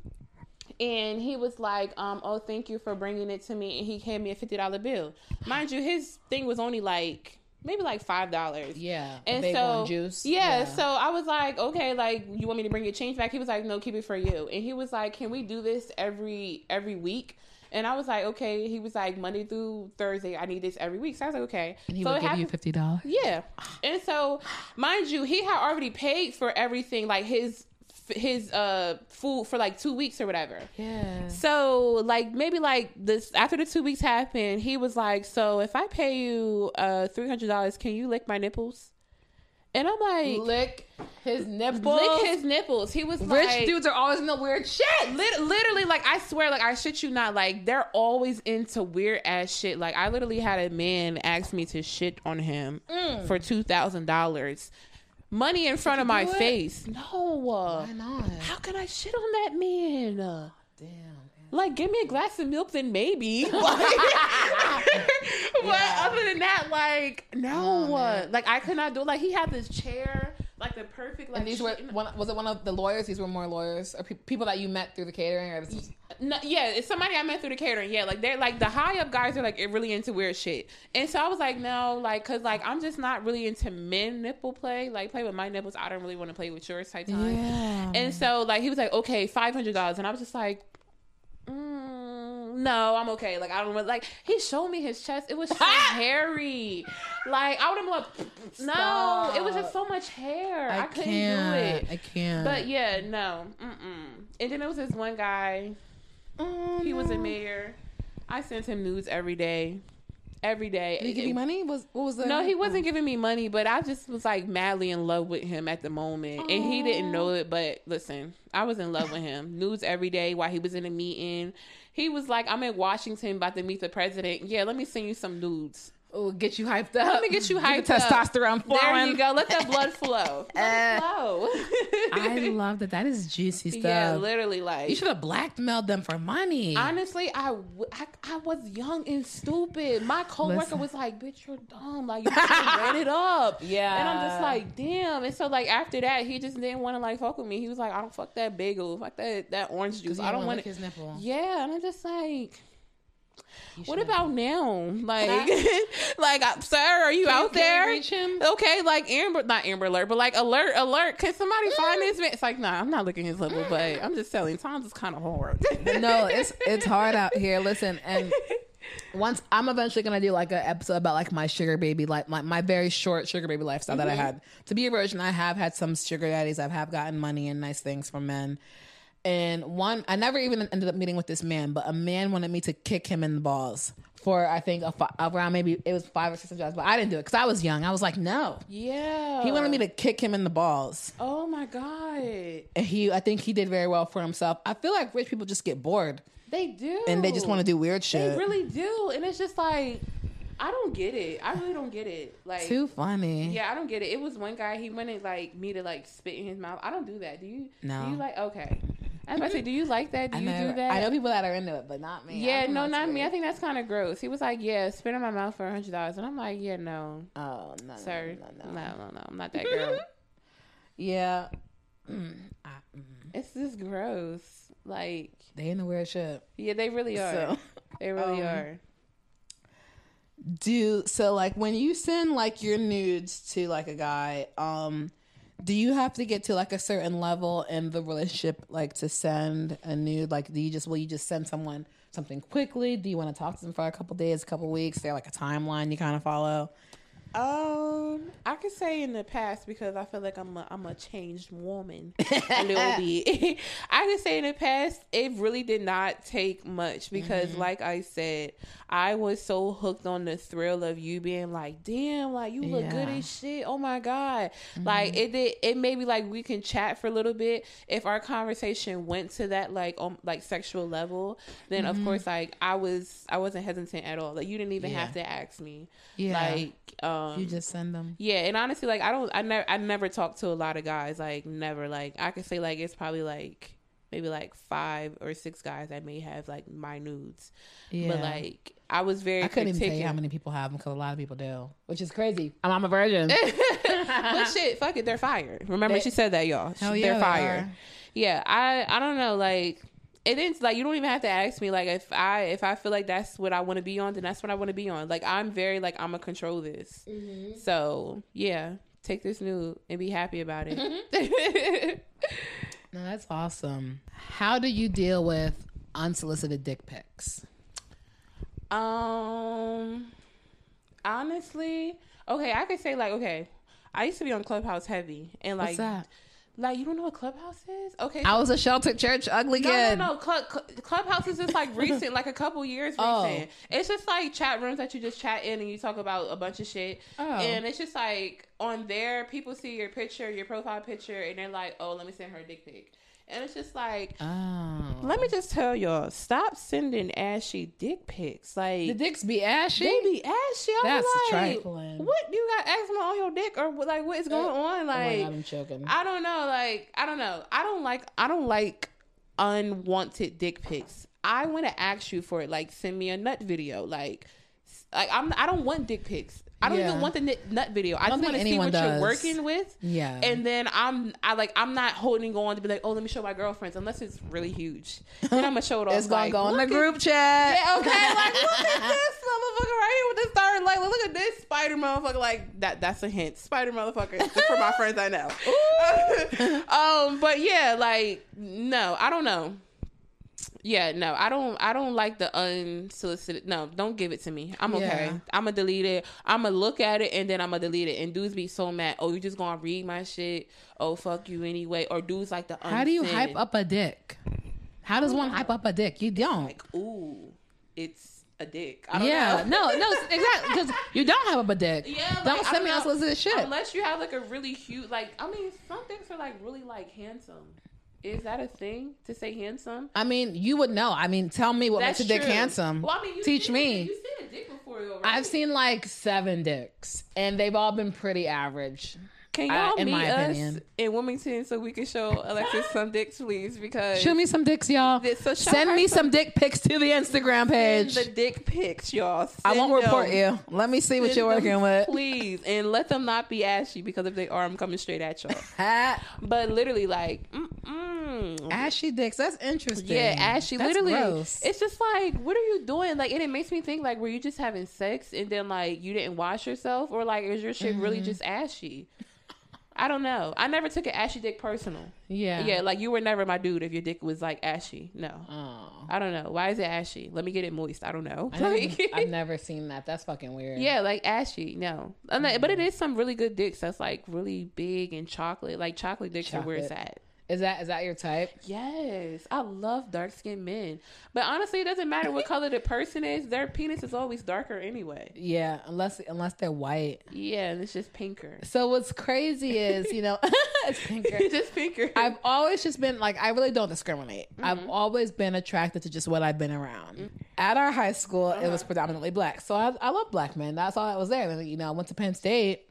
and he was like, um, "Oh, thank you for bringing it to me." And he handed me a fifty dollar bill. Mind you, his thing was only like maybe like five dollars. Yeah. And so, juice. Yeah, so I was like, okay, like you want me to bring your change back? He was like, no, keep it for you. And he was like, can we do this every every week? And I was like, okay. He was like, Monday through Thursday, I need this every week. So I was like, okay. and he so would give you fifty dollars. yeah, and so, mind you, he had already paid for everything, like his his uh food for like two weeks or whatever. Yeah. So like maybe like this after the two weeks happened, he was like, "So if I pay you uh three hundred dollars, can you lick my nipples?" And I'm like, Lick his nipples. "Lick his nipples." He was like Rich like, dudes are always in the weird shit. Lit- literally, like I swear, like I shit you not, like they're always into weird ass shit. Like I literally had a man ask me to shit on him for two thousand dollars, money in front of my it? face. No, Why not? how can I shit on that man? Damn. Like, give me a glass of milk, then maybe. Like, but other than that, like, no, man. like I could not do. Like, he had this chair, like the perfect. Like, And these were one, was it one of the lawyers? These were more lawyers or pe- people that you met through the catering, or this was- No, yeah, it's somebody I met through the catering. Yeah, like they're like the high up guys are like really into weird shit. And so I was like, no, like, cause like I'm just not really into men nipple play. Like play with my nipples. I don't really want to play with yours type time. Yeah. And so like he was like, okay, five hundred dollars, and I was just like. Mm, no, I'm okay. Like I don't really- like. He showed me his chest. It was so hairy. Like I would have like, no. It was just so much hair. I, couldn't can't. do it. I can't. But yeah, no. Mm-mm. And then there was this one guy. Oh, He was a mayor. I sent him nudes every day. Every day. Did he give you money? Was what was the? No, he wasn't oh. giving me money, but I just was like madly in love with him at the moment. And he didn't know it, but listen, I was in love with him. Nudes every day while he was in a meeting. He was like, I'm in Washington about to meet the president. Yeah, let me send you some nudes. Oh, get you hyped up. Let me get you hyped the up. testosterone flowing. There you go. Let that blood flow. Let it uh, flow. I love that. That is juicy stuff. yeah, literally like you should have blackmailed them for money. Honestly, I I was young and stupid. My coworker Listen. was like, "Bitch, you're dumb. Like you should run it up." Yeah. and I'm just like, "Damn." And so like after that, he just didn't want to like fuck with me. He was like, "I don't fuck that bagel, fuck that that orange juice. I don't wanna want his nipple. Yeah, and I'm just like. You What about now? Like, like, uh, sir, are you out there? Okay, like Amber, not Amber Alert, but like Alert, Alert. Can somebody Mm. find this man? It's like, nah, I'm not looking his level, but I'm just telling. Times is kind of hard. no, it's it's hard out here. Listen, and once I'm eventually gonna do like an episode about like my sugar baby life, like my very short sugar baby lifestyle that I Mm-hmm. had. To be a virgin, I have had some sugar daddies. I have gotten money and nice things from men. And one, I never even ended up meeting with this man, but a man wanted me to kick him in the balls for I think a fi- around maybe it was five or six dollars, but I didn't do it because I was young. I was like, no. Yeah. He wanted me to kick him in the balls, Oh my god. and he, I think he did very well for himself. I feel like rich people just get bored They do. and they just want to do weird shit. They really do. And it's just like I don't get it. I really don't get it. Like Too funny. Yeah, I don't get it. It was one guy, he wanted like me to like spit in his mouth. I don't do that. Do you No. do you like okay. I was about to say, do you like that? Do I, you never- do that? I know people that are into it, but not me. Yeah, no, not me. I think that's kind of gross. He was like, "Yeah, spit in my mouth for a hundred dollars," and I'm like, "Yeah, no, Oh no, sir, no, no, no, no. no, no, I'm not that girl." Yeah, mm, I, mm. it's just gross. Like, they into weird shit. yeah, they really are. So, they really um, are. do so like when you send like your nudes to like a guy, um, Do you have to get to like a certain level in the relationship, like to send a nude? Like, do you just will you just send someone something quickly? Do you want to talk to them for a couple days, a couple weeks? Is there like a timeline you kind of follow? Um, I could say in the past because I feel like I'm a I'm a changed woman a little bit. I could say in the past it really did not take much because, like I said, I was so hooked on the thrill of you being like, "Damn, like you look good Yeah. as shit." Oh my god, like it did. It made me like we can chat for a little bit. If our conversation went to that like um like sexual level, then of course like I was I wasn't hesitant at all. Like you didn't even Yeah. have to ask me. Yeah. Like um You um, just send them. yeah, and honestly, like I don't, I never, I never talk to a lot of guys. Like never. Like I could say, like it's probably like maybe like five or six guys that may have like my nudes. Yeah. But like I was very I couldn't even tell you how many people have them because a lot of people do, which is crazy. I'm, I'm a virgin. but shit, fuck it, they're fired. Remember They- she said that, y'all. Hell yeah, they're they fired. are. Yeah, I, I don't know, like. It didn't like you don't even have to ask me like if I if I feel like that's what I want to be on then that's what I want to be on like I'm very like I'm gonna control this Mm-hmm. so yeah take this new and be happy about it No, that's awesome. How do you deal with unsolicited dick pics? Um, honestly, okay, I could say like, okay, I used to be on Clubhouse heavy, and like, What's that? Like you don't know what Clubhouse is? Okay, I was a sheltered church ugly no, kid. no, no. Club, Cl- Clubhouse is just like recent, like a couple years Oh. recent. It's just like chat rooms that you just chat in and you talk about a bunch of shit. Oh. And it's just like on there, people see your picture, your profile picture, and they're like, oh, let me send her a dick pic. And it's just like, Oh. let me just tell y'all, stop sending ashy dick pics. Like The dicks be ashy. they be ashy. I'm That's like, trifling. what you got eczema on your dick or like what is going uh, on? oh my Like God, I'm choking. I don't know. Like I don't know. I don't like I don't like unwanted dick pics. I want to ask you for it. Like send me a nut video. Like like I'm I don't want dick pics. I don't Yeah. even want the nut- nut video. I, don't just want to see what does. you're working with. Yeah. And then I'm I like I'm not holding on to be like, oh, let me show my girlfriends unless it's really huge. Then I'm gonna show it off. it's gonna like, go in the look at- group chat. yeah, okay. Like, look at this motherfucker right here with this third leg. Look at this spider motherfucker. Like that. That's a hint. Spider motherfucker. Just for my friends I know. um, but yeah, like no, I don't know. Yeah, no, I don't. I don't like the unsolicited. No, don't give it to me. I'm okay. Yeah. I'm gonna delete it. I'm gonna look at it and then I'm gonna delete it. And dudes be so mad. Oh, you just gonna read my shit? Oh, fuck you anyway. Or dudes like the. How do you hype up a dick? How does one hype up a dick? You don't. Like, ooh, it's a dick. I don't yeah, know. no, no, exactly. Because you don't have a dick. Yeah, like, don't send me unsolicited shit. Unless you have like a really huge, like I mean, some things are like really like handsome. Is that a thing to say handsome? I mean, you would know. I mean, tell me what That's makes a dick handsome. Well, I mean, you Teach seen me. You seen a dick before, though, right? I've seen like seven dicks, and they've all been pretty average. Can y'all in meet us opinion. in Wilmington so we can show Alexis some dicks, please? Because Show me some dicks, y'all. This- so Send me some- some dick pics to the Instagram send page. the dick pics, y'all. I won't Send report you. Let me see what Send you're working them, with. please, and let them not be ashy because if they are, I'm coming straight at y'all. But literally, like, mm-mm. Ashy dicks. That's interesting. Yeah, Ashy. That's literally, gross. it's just like, what are you doing? Like, and it makes me think, like, were you just having sex and then like you didn't wash yourself, or like is your shit Mm-hmm. really just ashy? I don't know. I never took an ashy dick personal. yeah. Yeah, like you were never my dude if your dick was like ashy. No, Oh. I don't know. Why is it ashy? Let me get it moist. I don't know. I like, I've never seen that. That's fucking weird. yeah, like ashy. No, like- but it mm. is some really good dicks that's like really big and chocolate. Like chocolate dicks are where it's at. Is that is that your type? Yes, I love dark skinned men. But honestly, it doesn't matter what color the person is. Their penis is always darker anyway. Yeah, unless unless they're white. Yeah, and it's just pinker. So what's crazy is, you know, it's pinker. It's just pinker. I've always just been like, I really don't discriminate. I've Mm-hmm. always been attracted to just what I've been around. At our high school, it Uh-huh. was predominantly black. So I, I love black men. That's all that was there. And, you know, I went to Penn State.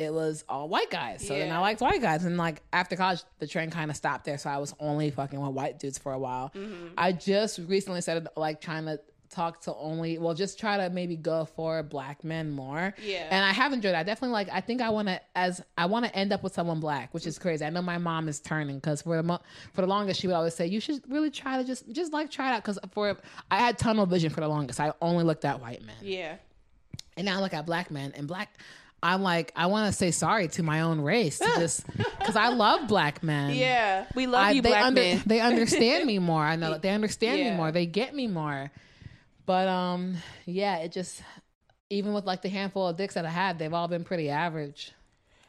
It was all white guys. So then I liked white guys. And like after college, the train kind of stopped there. So I was only fucking with white dudes for a while. Mm-hmm. I just recently started like trying to talk to only, well, just try to maybe go for black men more. Yeah. And I have enjoyed it. I definitely like. I think I want to as I want to end up with someone black, which is crazy. I know my mom is turning because for the mo- for the longest she would always say you should really try to just just like try it out because for I had tunnel vision for the longest. I only looked at white men, yeah. and now I look at black men and black. I'm like, I want to say sorry to my own race, to just because I love black men. Yeah, we love I, you, they black under- men. they understand me more. I know they understand me more. They get me more. But um, yeah, it just even with like the handful of dicks that I had, they've all been pretty average.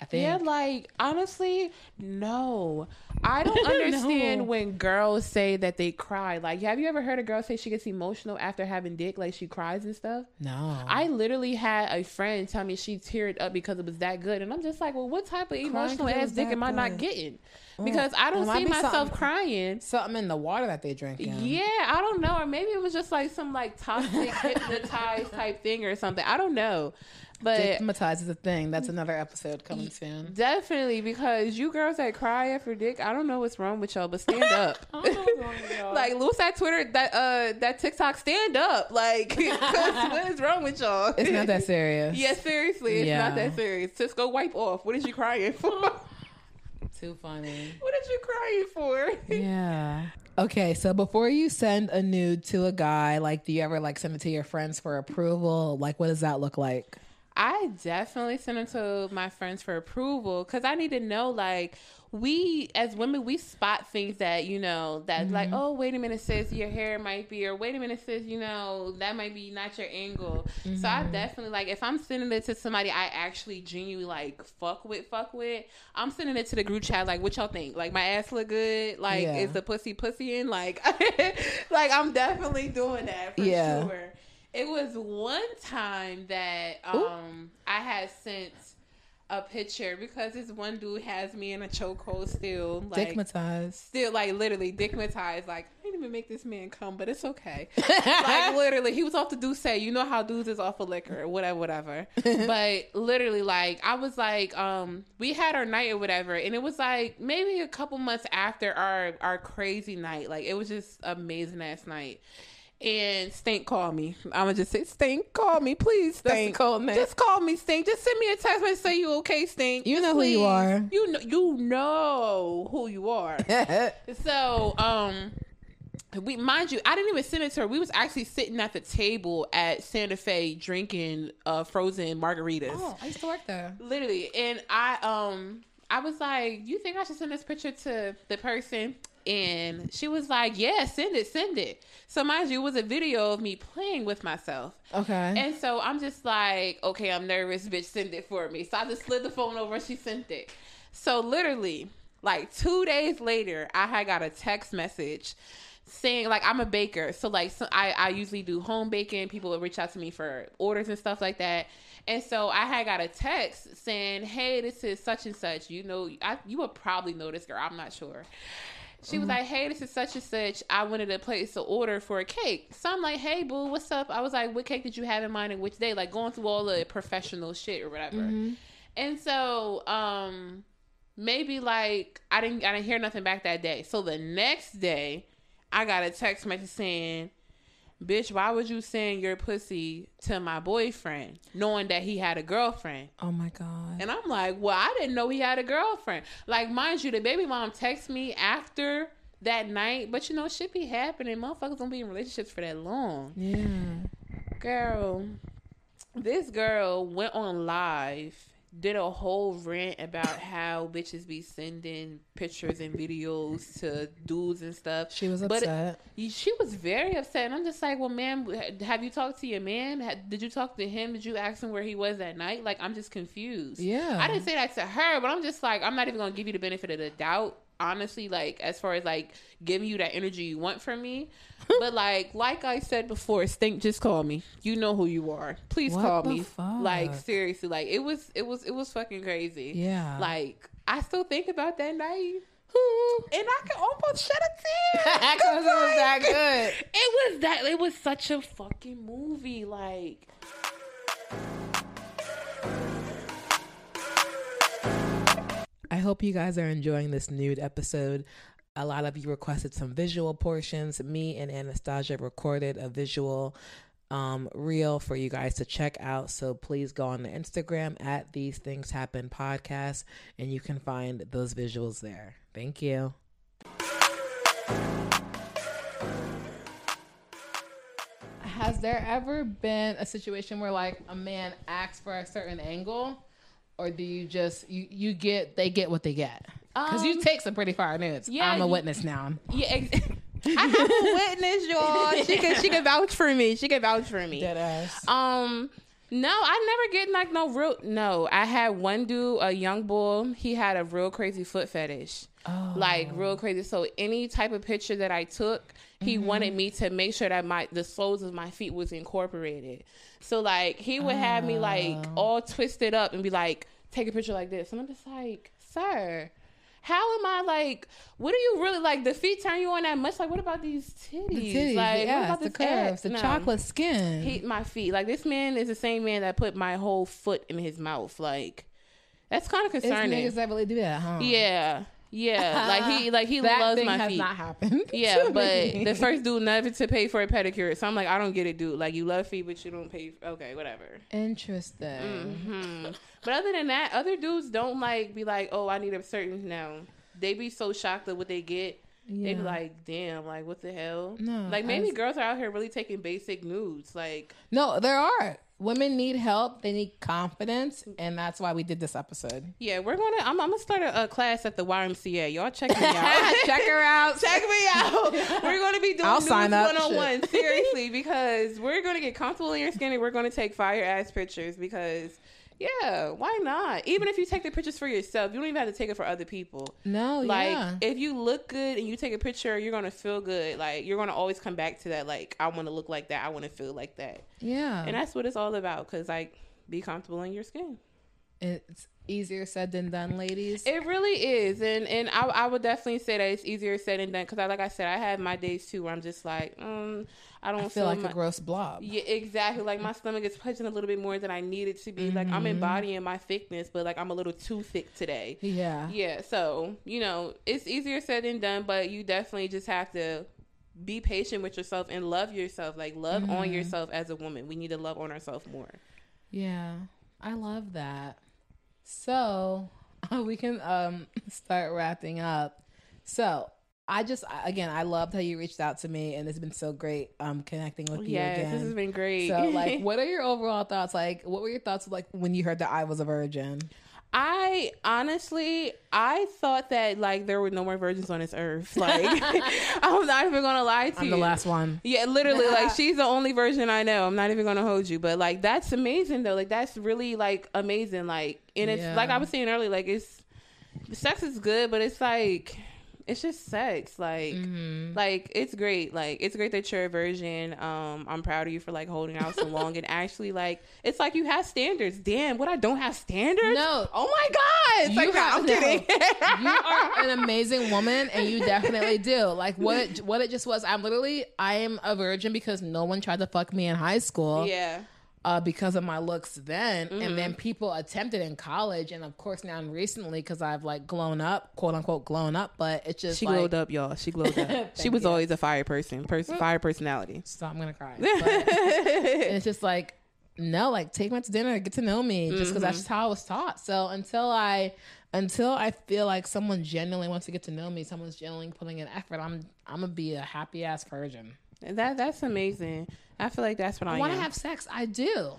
I think. Yeah, like honestly, no. I don't understand No. when girls say that they cry. Like, have you ever heard a girl say she gets emotional after having dick, like she cries and stuff? no. I literally had a friend tell me she teared up because it was that good, and I'm just like, well, what type of emotional ass dick am I not getting? Mm. Because I don't see be myself something- crying. something in the water that they drink. Yeah, I don't know, or maybe it was just like some like toxic hypnotized type thing or something. I don't know, but Dickmatized is a thing. That's another episode coming soon. Definitely, because you girls that cry after dick, I don't know what's wrong with y'all, but stand up. On the long y'all. Like Louis that Twitter, that uh, that TikTok, stand up. Like, what is wrong with y'all? It's not that serious. yeah, seriously, it's Yeah. not that serious. Just go wipe off. What is you crying for? Too funny. what is you crying for? Yeah. Okay, so before you send a nude to a guy, like, do you ever like send it to your friends for approval? Like, what does that look like? I definitely send them to my friends for approval because I need to know, like, we as women, we spot things that, you know, that like, mm-hmm. oh, wait a minute, sis, your hair might be, or wait a minute, sis, you know, that might be not your angle. So I mm-hmm. definitely, like, if I'm sending it to somebody I actually genuinely, like, fuck with, fuck with, I'm sending it to the group chat, like, what y'all think? Like, my ass look good? Like, Yeah. is the pussy pussy in? Like, like, I'm definitely doing that for Yeah. sure. It was one time that um I had sent a picture because this one dude has me in a chokehold still, like Dickmatized. still like literally dickmatized. Like I didn't even make this man come, but it's okay. like literally, he was off the do say, you know how dudes is off of liquor, whatever, whatever. but literally, like I was like, um, we had our night or whatever, and it was like maybe a couple months after our our crazy night. Like it was just amazing ass night. And Stink called me. I'm gonna just say, Stink, call me, please. That's Stink, code name. just call me, Stink. Just send me a text message, say you okay, Stink. You know who you are. You know, you know who you are. So, um, we mind you, I didn't even send it to her. We was actually sitting at the table at Santa Fe drinking uh frozen margaritas. oh, I used to work there. Literally. And I um I was like, You think I should send this picture to the person? And she was like, Yeah, send it, send it. So mind you, it was a video of me playing with myself. Okay. And so I'm just like, okay, I'm nervous, bitch, send it for me. So I just slid the phone over and she sent it. So literally, like two days later, I had got a text message saying like I'm a baker. So like so I, I usually do home baking. People will reach out to me for orders and stuff like that. And so I had got a text saying, Hey, this is such and such. You know, I, you would probably know this girl. I'm not sure. She was like, "Hey, this is such and such. I wanted to place an order for a cake." So I'm like, "Hey, boo, what's up?" I was like, "What cake did you have in mind and which day?" Like going through all the professional shit or whatever. And so, um, maybe like I didn't I didn't hear nothing back that day. So the next day, I got a text message saying, "Bitch, why would you send your pussy to my boyfriend, knowing that he had a girlfriend?" oh my god. And I'm like, well, I didn't know he had a girlfriend. Like, mind you, the baby mom texted me after that night, but you know, shit be happening. Motherfuckers don't be in relationships for that long. yeah. Girl, this girl went on live, did a whole rant about how bitches be sending pictures and videos to dudes and stuff. She was But- upset. She was very upset, and I'm just like, "Well, ma'am, have you talked to your man? Did you talk to him? Did you ask him where he was that night? Like, I'm just confused." Yeah. I didn't say that to her, but I'm just like, I'm not even gonna give you the benefit of the doubt, honestly. Like, as far as like giving you that energy you want from me, but like, like I said before, Stink, just call me. You know who you are. Please What call me. fuck? Like, seriously, like it was, it was, it was fucking crazy. Yeah. Like, I still think about that night. And I can almost shed a tear. Because it was that good. It was that. It was such a fucking movie. Like, I hope you guys are enjoying this nude episode. A lot of you requested some visual portions. Me and Anastasia recorded a visual um, reel for you guys to check out. So please go on the Instagram at These Things Happen Podcast and you can find those visuals there. Thank you. Has there ever been a situation where like a man asks for a certain angle? Or do you just you you get they get what they get? Because you Um, take some pretty far nudes. yeah, I'm a you- witness now. Yeah, ex- I have a witness, y'all. She can she can vouch for me. She can vouch for me. ass. Um, no, I never get like no real. No, I had one dude, a young bull. He had a real crazy foot fetish, Oh. like real crazy. So any type of picture that I took, he Mm-hmm. wanted me to make sure that my the soles of my feet was incorporated. So like he would have me like Oh. all twisted up and be like, take a picture like this. And I'm just like, sir. How am I like? What do you really like? The feet turn you on that much? Like, what about these titties? The titties, like, the what about the curves, the No. chocolate skin. Hate my feet. Like this man is the same man that put my whole foot in his mouth. Like that's kind of it's concerning. niggas that really do that, huh? yeah, yeah. like he, like he that loves my has feet. not happened. yeah, but the first dude never to pay for a pedicure. So I'm like, I don't get it, dude. Like you love feet, but you don't pay. Okay, whatever. interesting. hmm But other than that, other dudes don't like be like, oh, I need a certain no. They be so shocked at what they get. They be like, damn, like what the hell? No, like maybe as- girls are out here really taking basic nudes. Like No, there are. Women need help. They need confidence, and that's why we did this episode. Yeah, we're gonna. I'm, I'm gonna start a, a class at the YMCA. Y'all check me out. Check her out. check me out. We're gonna be doing I'll news sign up. one on one. Seriously, because we're gonna get comfortable in your skin and we're gonna take fire ass pictures. Because yeah, why not? Even if you take the pictures for yourself, you don't even have to take it for other people. No, Like yeah. if you look good and you take a picture, you're gonna feel good. Like you're gonna always come back to that. Like I want to look like that. I want to feel like that. yeah. And that's what it's all about. Cause like be comfortable in your skin. It's easier said than done, ladies. It really is, and and I, I would definitely say that it's easier said than done because I like I said I have my days too where I'm just like um I don't I feel like my, a gross blob. yeah exactly like my stomach is punching a little bit more than I need it to be like I'm Mm-hmm. embodying my thickness but like I'm a little too thick today Yeah. yeah so you know it's easier said than done but you definitely just have to be patient with yourself and love yourself like love Mm-hmm. on yourself as a woman we need to love on ourselves more Yeah. I love that. So we can um start wrapping up. So I just again I loved how you reached out to me and it's been so great um connecting with you yes again. this has been great so like what are your overall thoughts? Like what were your thoughts like when you heard that I was a virgin? I honestly, I thought that like there were no more virgins on this earth. Like, I'm not even gonna lie to you. I'm you. the last one. Yeah, literally, like she's the only virgin I know. I'm not even gonna hold you, but like that's amazing though. Like that's really like amazing. Like, and it's Yeah. like I was saying earlier. Like it's sex is good, but it's like it's just sex. Like, Mm-hmm. like it's great. Like it's great that you're a virgin. Um, I'm proud of you for like holding out so long and actually like it's like you have standards. Damn, what I don't have standards? No. Oh my god. It's You like, no, have- I'm kidding. you are an amazing woman and you definitely do like what it, what it just was i'm literally i am a virgin because no one tried to fuck me in high school yeah. Uh, because of my looks then and Mm-hmm. then people attempted in college and of course now recently because i've like grown up quote unquote grown up but it's just She like, glowed up, y'all. She glowed up. she was you. always a fire person, person, fire personality. stop i'm gonna cry But- and it's just like no like take me to dinner get to know me just because that's just how i was taught so until i until i feel like someone genuinely wants to get to know me someone's genuinely putting in effort i'm i'm gonna be a happy ass virgin That that's amazing. I feel like that's what I, i want to have sex i do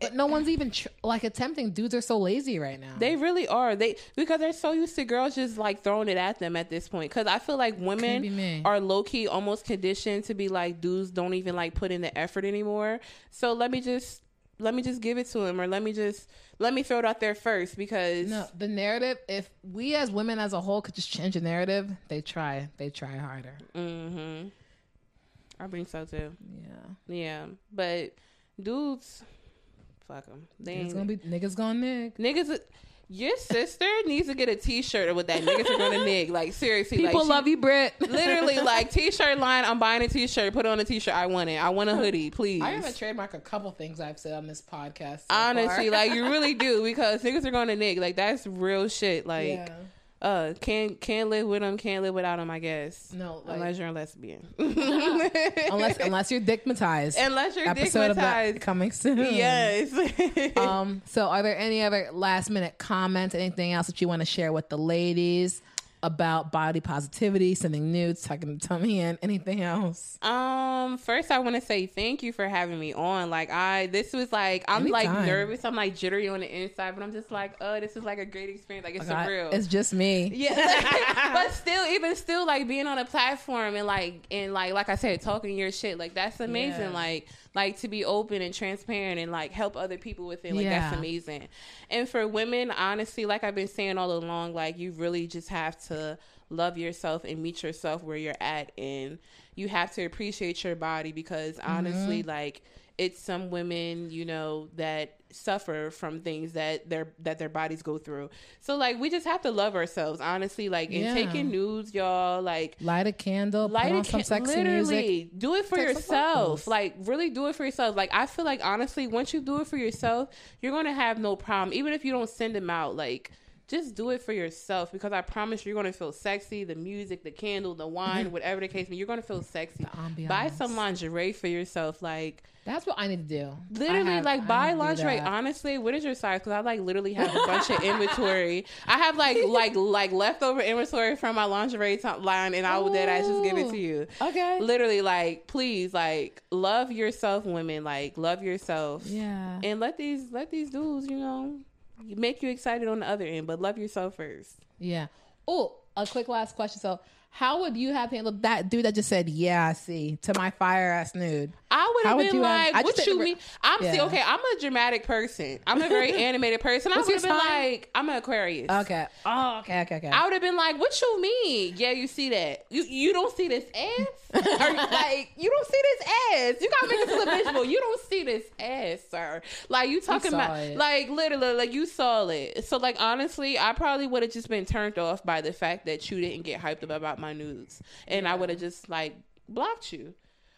but no one's even tr- like attempting dudes are so lazy right now They really are. They because they're so used to girls just like throwing it at them at this point. Because I feel like women are low key almost conditioned to be like dudes don't even like put in the effort anymore. So let me just let me just give it to him, or let me just let me throw it out there first because no the narrative if we as women as a whole could just change the narrative they try they try harder hmm I think so too. yeah Yeah, but dudes, fuck them. They it's gonna be niggas gonna nig niggas. Your sister needs to get a T-shirt with that niggas are gonna nig. Like seriously, people like, she- love you brit Literally, like T-shirt line. I'm buying a T-shirt. Put on a T-shirt. I want it. I want a hoodie, please. I gotta trademark a couple things I've said on this podcast. so Honestly, like you really do because niggas are gonna nig. Like that's real shit. Like, yeah. Uh, can't can't live with them. Can't live without them. I guess. No, like- unless you're a lesbian. unless unless you're dickmatized. unless you're Episode of that coming soon. Yes. Um. So, are there any other last minute comments? Anything else that you want to share with the ladies? about body positivity, sending nudes, tucking the tummy in, anything else? Um, Um, first I want to say thank you for having me on. Like I, this was like I'm like nervous. I'm like jittery on the inside, but I'm just like, oh, this is like a great experience. Like it's God, surreal. It's just me. Yeah, but still, even still, like being on a platform and like and like like I said, talking your shit, like that's amazing. Yeah. Like like to be open and transparent and like help other people with it, like that's amazing. And for women, honestly, like I've been saying all along, like you really just have to love yourself and meet yourself where you're at, and you have to appreciate your body because mm-hmm. honestly, like it's some women, you know, that suffer from things that their that their bodies go through. So like we just have to love ourselves, honestly. Like in Yeah. taking nudes, y'all, like Light a candle, light put on a some sexy literally music. do it for Take yourself. Like really do it for yourself. Like I feel like honestly, once you do it for yourself, you're gonna have no problem. Even if you don't send them out, like just do it for yourself because I promise you're gonna feel sexy. The music, the candle, the wine, whatever the case may, be. you're gonna feel sexy. Buy some lingerie for yourself, like That's what I need to do. literally have- like I buy to lingerie honestly what is your size because i like literally have a bunch of inventory i have like like like leftover inventory from my lingerie line and i will dead ass just give it to you Okay. literally like please like love yourself women like love yourself Yeah. and let these let these dudes you know make you excited on the other end but love yourself first Yeah. Oh, a quick last question. So, how would you have handled that dude that just said, "Yeah, I see" to my fire ass nude? I would have been you have- like, I "What you mean?" I'm see, okay. I'm a dramatic person. I'm a very animated person. I would have been like, "I'm an Aquarius." Okay. Oh, okay, okay, okay. I would have been like, "What you mean? Yeah, you see that? You you don't see this ass? or like you don't see this ass? You gotta make it look visual. You don't see this ass, sir. Like you talking saw about it. like literally like you saw it. So like honestly, I probably would have just been turned off by the fact that you didn't get hyped up about my nudes, and I would have just like blocked you.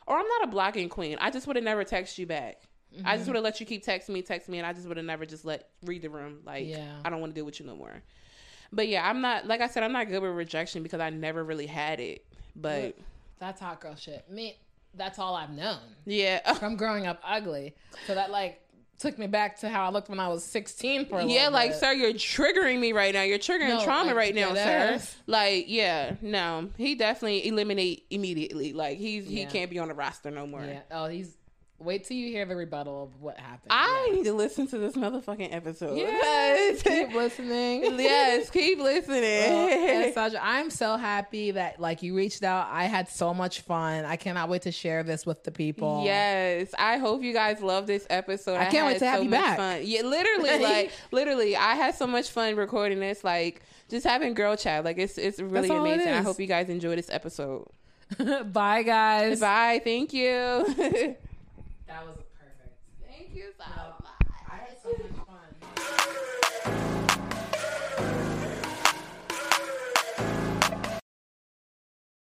Or I'm not a blocking queen. I just would have never texted you back. I Mm-hmm. just would have let you keep texting me, text me, and I just would have never just let read the room. Like Yeah. I don't want to deal with you no more. But yeah, I'm not like I said, I'm not good with rejection because I never really had it. But That's hot girl shit. Me, that's all I've known yeah, from growing up ugly. So that like took me back to how I looked when I was 16 for a yeah, like bit. sir, you're triggering me right now. You're triggering No, trauma like, right now, sir. ass. Like yeah, no, he definitely eliminate immediately. Like he's he can't be on the roster no more. Yeah. Oh, he's. Wait till you hear the rebuttal of what happened. I need to listen to this motherfucking episode. Yes. keep listening. yes, keep listening. Well, and Sasha, I'm so happy that like you reached out. I had so much fun. I cannot wait to share this with the people. Yes, I hope you guys love this episode. I can't wait to have so you back. Fun. Yeah, literally, like literally, I had so much fun recording this. Like just having girl chat. Like it's it's really all it amazing. I hope you guys enjoy this episode. Bye, guys. Bye. Thank you. That was perfect. Thank you, so